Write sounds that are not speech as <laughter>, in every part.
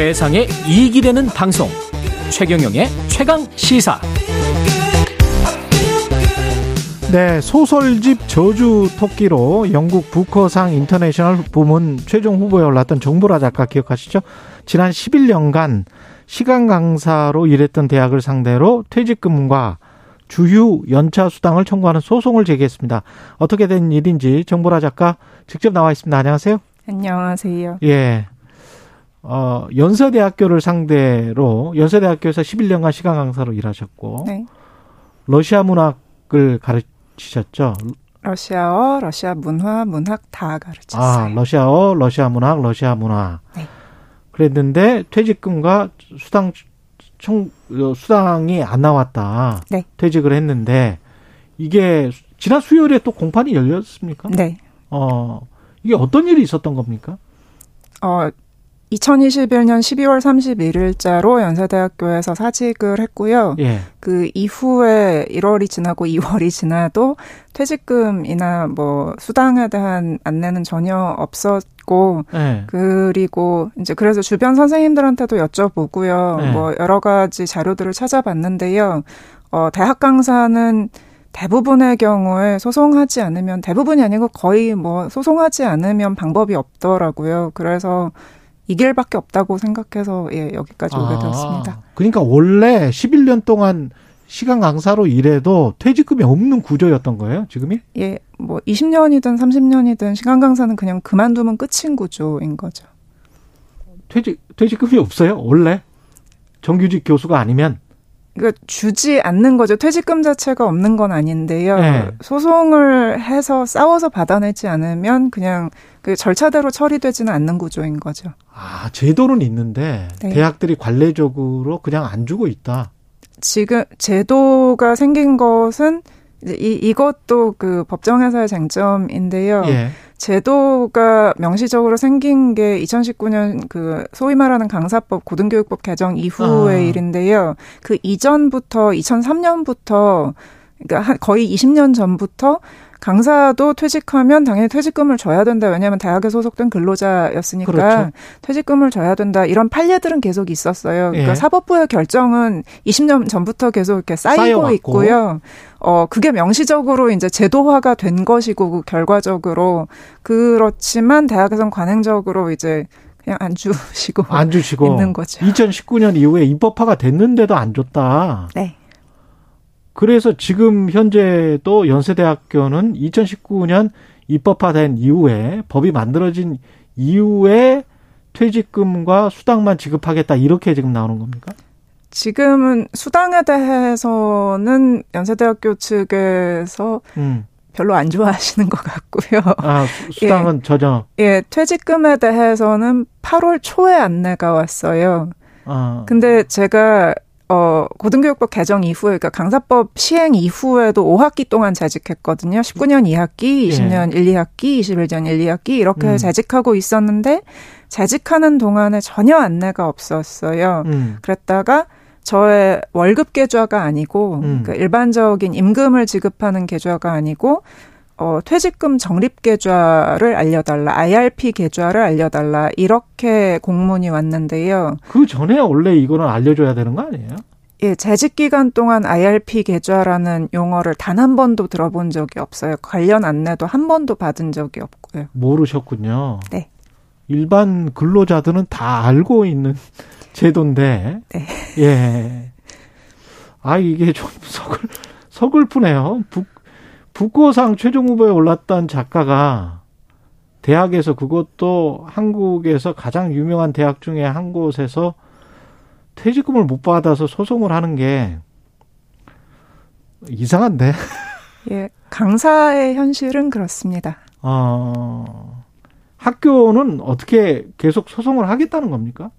세상에 이익이 되는 방송 최경영의 최강 시사 네, 소설집 저주 토끼로 영국 부커상 인터내셔널 부문 최종 후보에 올랐던 정보라 작가 기억하시죠? 지난 11년간 시간 강사로 일했던 대학을 상대로 퇴직금과 주휴 연차 수당을 청구하는 소송을 제기했습니다. 어떻게 된 일인지 정보라 작가 직접 나와 있습니다. 안녕하세요. 안녕하세요. 예. 어, 연세대학교를 상대로 연세대학교에서 11년간 시간 강사로 일하셨고 네. 러시아 문학을 가르치셨죠. 러시아어, 러시아 문화, 문학 다 가르쳤어요. 아, 러시아어, 러시아 문학, 러시아 문화. 네. 그랬는데 퇴직금과 수당 총 어, 수당이 안 나왔다. 네. 퇴직을 했는데 이게 지난 수요일에 또 공판이 열렸습니까? 네. 어, 이게 어떤 일이 있었던 겁니까? 어, 2021년 12월 31일자로 연세대학교에서 사직을 했고요. 예. 그 이후에 1월이 지나고 2월이 지나도 퇴직금이나 뭐 수당에 대한 안내는 전혀 없었고 예. 그리고 이제 그래서 주변 선생님들한테도 여쭤보고요. 네. 뭐 여러 가지 자료들을 찾아봤는데요. 어, 대학 강사는 대부분의 경우에 소송하지 않으면 대부분이 아니고 거의 뭐 소송하지 않으면 방법이 없더라고요. 그래서 이 길밖에 없다고 생각해서 예, 여기까지 오게 되었습니다. 아, 그러니까 원래 11년 동안 시간 강사로 일해도 퇴직금이 없는 구조였던 거예요, 지금이? 예, 뭐 20년이든 30년이든 시간 강사는 그냥 그만두면 끝인 구조인 거죠. 퇴직 퇴직금이 없어요, 원래? 정규직 교수가 아니면 그러니까 주지 않는 거죠. 퇴직금 자체가 없는 건 아닌데요. 네. 소송을 해서 싸워서 받아내지 않으면 그냥 그 절차대로 처리되지는 않는 구조인 거죠. 아, 제도는 있는데 네. 대학들이 관례적으로 그냥 안 주고 있다. 지금 제도가 생긴 것은 이 이것도 그 법정에서의 쟁점인데요. 예. 제도가 명시적으로 생긴 게 2019년 그 소위 말하는 강사법 고등교육법 개정 이후의 아. 일인데요. 그 이전부터 2003년부터 그러니까 한 거의 20년 전부터 강사도 퇴직하면 당연히 퇴직금을 줘야 된다. 왜냐하면 대학에 소속된 근로자였으니까 그렇죠. 퇴직금을 줘야 된다. 이런 판례들은 계속 있었어요. 그러니까 예. 사법부의 결정은 20년 전부터 계속 이렇게 쌓이고 쌓여왔고. 있고요. 어, 그게 명시적으로 이제 제도화가 된 것이고, 그 결과적으로. 그렇지만 대학에선 관행적으로 이제 그냥 안 주시고. 안 주시고 있는 거죠. 2019년 이후에 입법화가 됐는데도 안 줬다. 네. 그래서 지금 현재도 연세대학교는 2019년 입법화된 이후에 법이 만들어진 이후에 퇴직금과 수당만 지급하겠다 이렇게 지금 나오는 겁니까? 지금은 수당에 대해서는 연세대학교 측에서 음. 별로 안 좋아하시는 것 같고요. 아, 수- <laughs> 수당은 전혀. 예, 퇴직금에 대해서는 8월 초에 안내가 왔어요. 아, 근데 제가 어 고등교육법 개정 이후에 그러니까 강사법 시행 이후에도 5학기 동안 재직했거든요. 19년 2학기, 20년 1, 2학기, 21년 1, 2학기 이렇게 음. 재직하고 있었는데 재직하는 동안에 전혀 안내가 없었어요. 음. 그랬다가 저의 월급 계좌가 아니고 음. 그 일반적인 임금을 지급하는 계좌가 아니고 어, 퇴직금 적립 계좌를 알려달라, IRP 계좌를 알려달라 이렇게 공문이 왔는데요. 그 전에 원래 이거는 알려줘야 되는 거 아니에요? 예, 재직 기간 동안 IRP 계좌라는 용어를 단 한 번도 들어본 적이 없어요. 관련 안내도 한 번도 받은 적이 없고요. 모르셨군요. 네. 일반 근로자들은 다 알고 있는 <laughs> 제도인데. 네. 예. 아, 이게 좀 <laughs> 서글, 서글프네요. 북, 북고상 최종 후보에 올랐던 작가가 대학에서 그것도 한국에서 가장 유명한 대학 중에 한 곳에서 퇴직금을 못 받아서 소송을 하는 게 이상한데. 예, 강사의 현실은 그렇습니다. 어, 학교는 어떻게 계속 소송을 하겠다는 겁니까?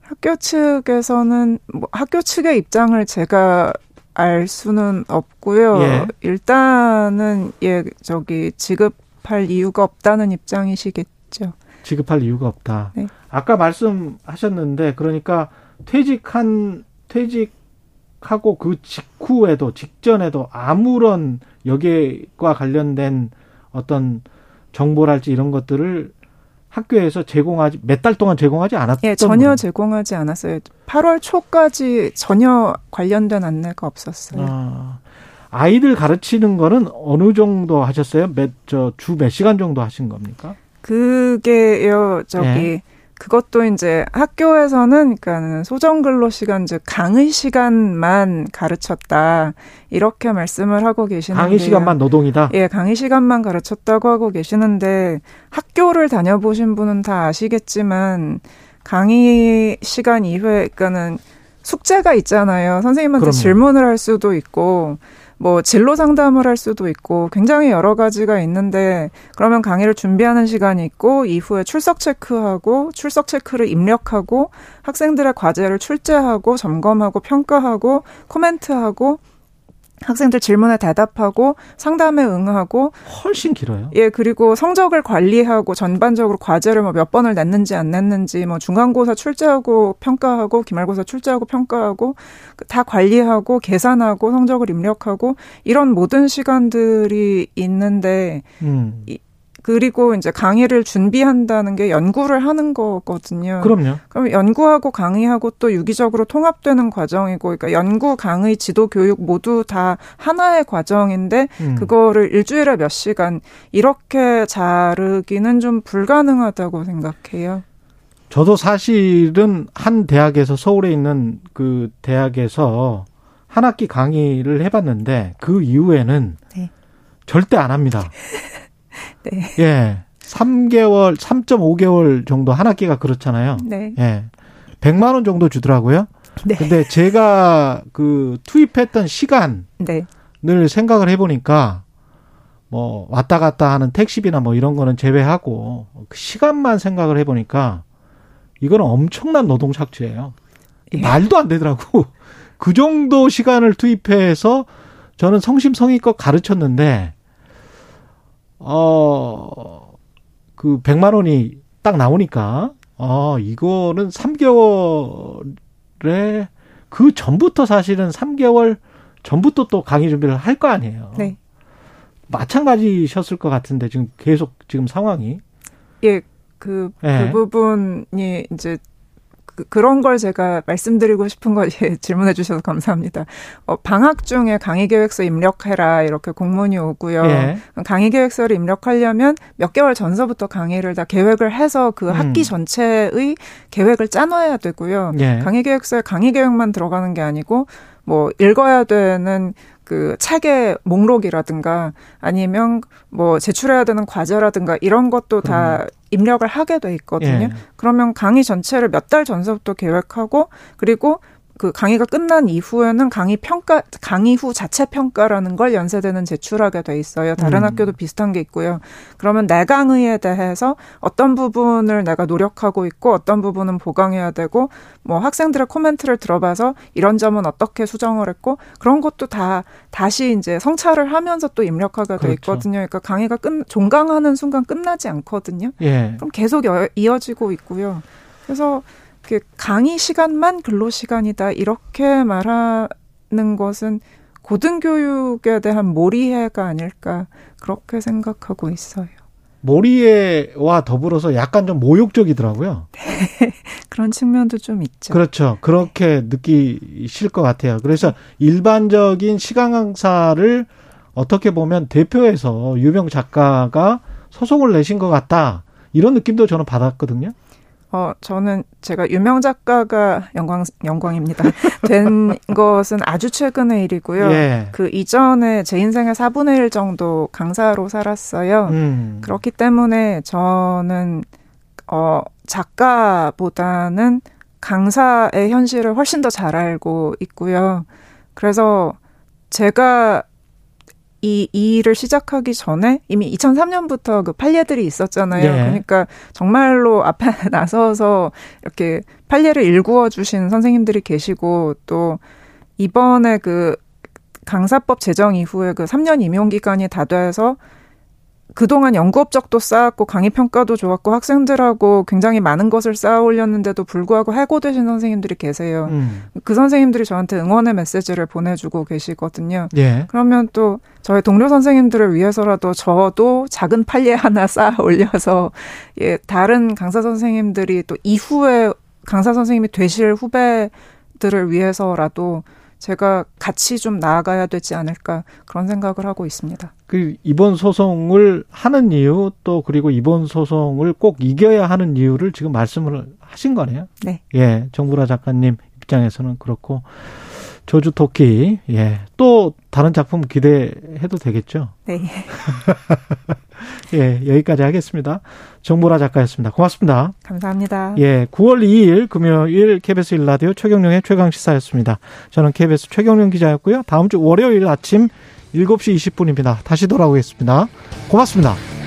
학교 측에서는 뭐 학교 측의 입장을 제가 알 수는 없고요. 예. 일단은 예 저기 지급할 이유가 없다는 입장이시겠죠. 지급할 이유가 없다. 네. 아까 말씀하셨는데 그러니까 퇴직한 퇴직하고 그 직후에도 직전에도 아무런 여기과 관련된 어떤 정보랄지 이런 것들을 학교에서 제공하지 몇 달 동안 제공하지 않았던 예, 전혀 제공하지 않았어요. 8월 초까지 전혀 관련된 안내가 없었어요. 아, 아이들 가르치는 거는 어느 정도 하셨어요? 몇 저 주 몇 시간 정도 하신 겁니까? 그게요, 저기 예. 그것도 이제 학교에서는 그러니까 소정 근로 시간 즉 강의 시간만 가르쳤다 이렇게 말씀을 하고 계시는데 강의 시간만 노동이다. 예, 강의 시간만 가르쳤다고 하고 계시는데 학교를 다녀보신 분은 다 아시겠지만 강의 시간 이후에 그러니까는 숙제가 있잖아요. 선생님한테 그럼요. 질문을 할 수도 있고 뭐 진로 상담을 할 수도 있고 굉장히 여러 가지가 있는데 그러면 강의를 준비하는 시간이 있고 이후에 출석 체크하고 출석 체크를 입력하고 학생들의 과제를 출제하고 점검하고 평가하고 코멘트하고 학생들 질문에 대답하고 상담에 응하고 훨씬 길어요. 예, 그리고 성적을 관리하고 전반적으로 과제를 뭐 몇 번을 냈는지 안 냈는지 뭐 중간고사 출제하고 평가하고 기말고사 출제하고 평가하고 다 관리하고 계산하고 성적을 입력하고 이런 모든 시간들이 있는데 음. 그리고 이제 강의를 준비한다는 게 연구를 하는 거거든요. 그럼요. 그럼 연구하고 강의하고 또 유기적으로 통합되는 과정이고, 그러니까 연구, 강의, 지도, 교육 모두 다 하나의 과정인데 음. 그거를 일주일에 몇 시간 이렇게 자르기는 좀 불가능하다고 생각해요. 저도 사실은 한 대학에서 서울에 있는 그 대학에서 한 학기 강의를 해봤는데 그 이후에는 네. 절대 안 합니다. <laughs> <laughs> 네. 예. 3개월, 3.5개월 정도 한 학기가 그렇잖아요. 네. 예. 100만 원 정도 주더라고요. 네. 근데 제가 그 투입했던 시간을 네. 생각을 해 보니까 뭐 왔다 갔다 하는 택시비나 뭐 이런 거는 제외하고 그 시간만 생각을 해 보니까 이거는 엄청난 노동 착취예요. 예. 말도 안 되더라고. <laughs> 그 정도 시간을 투입해서 저는 성심성의껏 가르쳤는데 어, 그 100만 원이 딱 나오니까, 어, 이거는 3개월에 그 전부터 사실은 3개월 전부터 또 강의 준비를 할 거 아니에요. 네. 마찬가지셨을 것 같은데 지금 계속 지금 상황이. 예, 그, 네. 그 부분이 이제 그, 런걸 제가 말씀드리고 싶은 거 예, 질문해 주셔서 감사합니다. 어, 방학 중에 강의 계획서 입력해라 이렇게 공문이 오고요. 예. 강의 계획서를 입력하려면 몇 개월 전서부터 강의를 다 계획을 해서 그 음. 학기 전체의 계획을 짜놔야 되고요. 예. 강의 계획서에 강의 계획만 들어가는 게 아니고 뭐 읽어야 되는 그 책의 목록이라든가 아니면 뭐 제출해야 되는 과제라든가 이런 것도 다 입력을 하게 돼 있거든요. 예. 그러면 강의 전체를 몇 달 전서부터 계획하고 그리고 그 강의가 끝난 이후에는 강의 평가 강의 후 자체 평가라는 걸 연세대는 제출하게 돼 있어요. 다른 음. 학교도 비슷한 게 있고요. 그러면 내 강의에 대해서 어떤 부분을 내가 노력하고 있고 어떤 부분은 보강해야 되고 뭐 학생들의 코멘트를 들어봐서 이런 점은 어떻게 수정을 했고 그런 것도 다 다시 이제 성찰을 하면서 또 입력하게 돼 그렇죠. 있거든요. 그러니까 강의가 끝 종강하는 순간 끝나지 않거든요. 예. 그럼 계속 이어지고 있고요. 그래서 그 강의 시간만 근로 시간이다 이렇게 말하는 것은 고등교육에 대한 몰이해가 아닐까 그렇게 생각하고 있어요. 몰이해와 더불어서 약간 좀 모욕적이더라고요. <laughs> 네, 그런 측면도 좀 있죠. 그렇죠. 그렇게 느끼실 것 같아요. 그래서 일반적인 시간 강사를 어떻게 보면 대표해서 유명 작가가 소송을 내신 것 같다. 이런 느낌도 저는 받았거든요. 어, 저는 제가 유명 작가가 영광, 영광입니다. <laughs> 된 것은 아주 최근의 일이고요. 예. 그 이전에 제 인생의 4분의 1 정도 강사로 살았어요. 음. 그렇기 때문에 저는, 어, 작가보다는 강사의 현실을 훨씬 더 잘 알고 있고요. 그래서 제가 이, 이 일을 시작하기 전에 이미 2003년부터 그 판례들이 있었잖아요. 네. 그러니까 정말로 앞에 <laughs> 나서서 이렇게 판례를 일구어 주신 선생님들이 계시고 또 이번에 그 강사법 제정 이후에 그 3년 임용 기간이 다 돼서 그동안 연구 업적도 쌓았고 강의 평가도 좋았고 학생들하고 굉장히 많은 것을 쌓아 올렸는데도 불구하고 해고되신 선생님들이 계세요. 음. 그 선생님들이 저한테 응원의 메시지를 보내주고 계시거든요. 예. 그러면 또 저희 동료 선생님들을 위해서라도 저도 작은 판례 하나 <laughs> 쌓아 올려서 예, 다른 강사 선생님들이 또 이후에 강사 선생님이 되실 후배들을 위해서라도 제가 같이 좀 나아가야 되지 않을까 그런 생각을 하고 있습니다. 그 이번 소송을 하는 이유 또 그리고 이번 소송을 꼭 이겨야 하는 이유를 지금 말씀을 하신 거네요. 네. 예, 정부라 작가님 입장에서는 그렇고 조주 토끼 예. 또 다른 작품 기대해도 되겠죠? 네. <laughs> 예, 여기까지 하겠습니다. 정보라 작가였습니다. 고맙습니다. 감사합니다. 예, 9월 2일 금요일 KBS 1라디오 최경령의 최강 시사였습니다. 저는 KBS 최경령 기자였고요. 다음 주 월요일 아침 7시 20분입니다. 다시 돌아오겠습니다. 고맙습니다.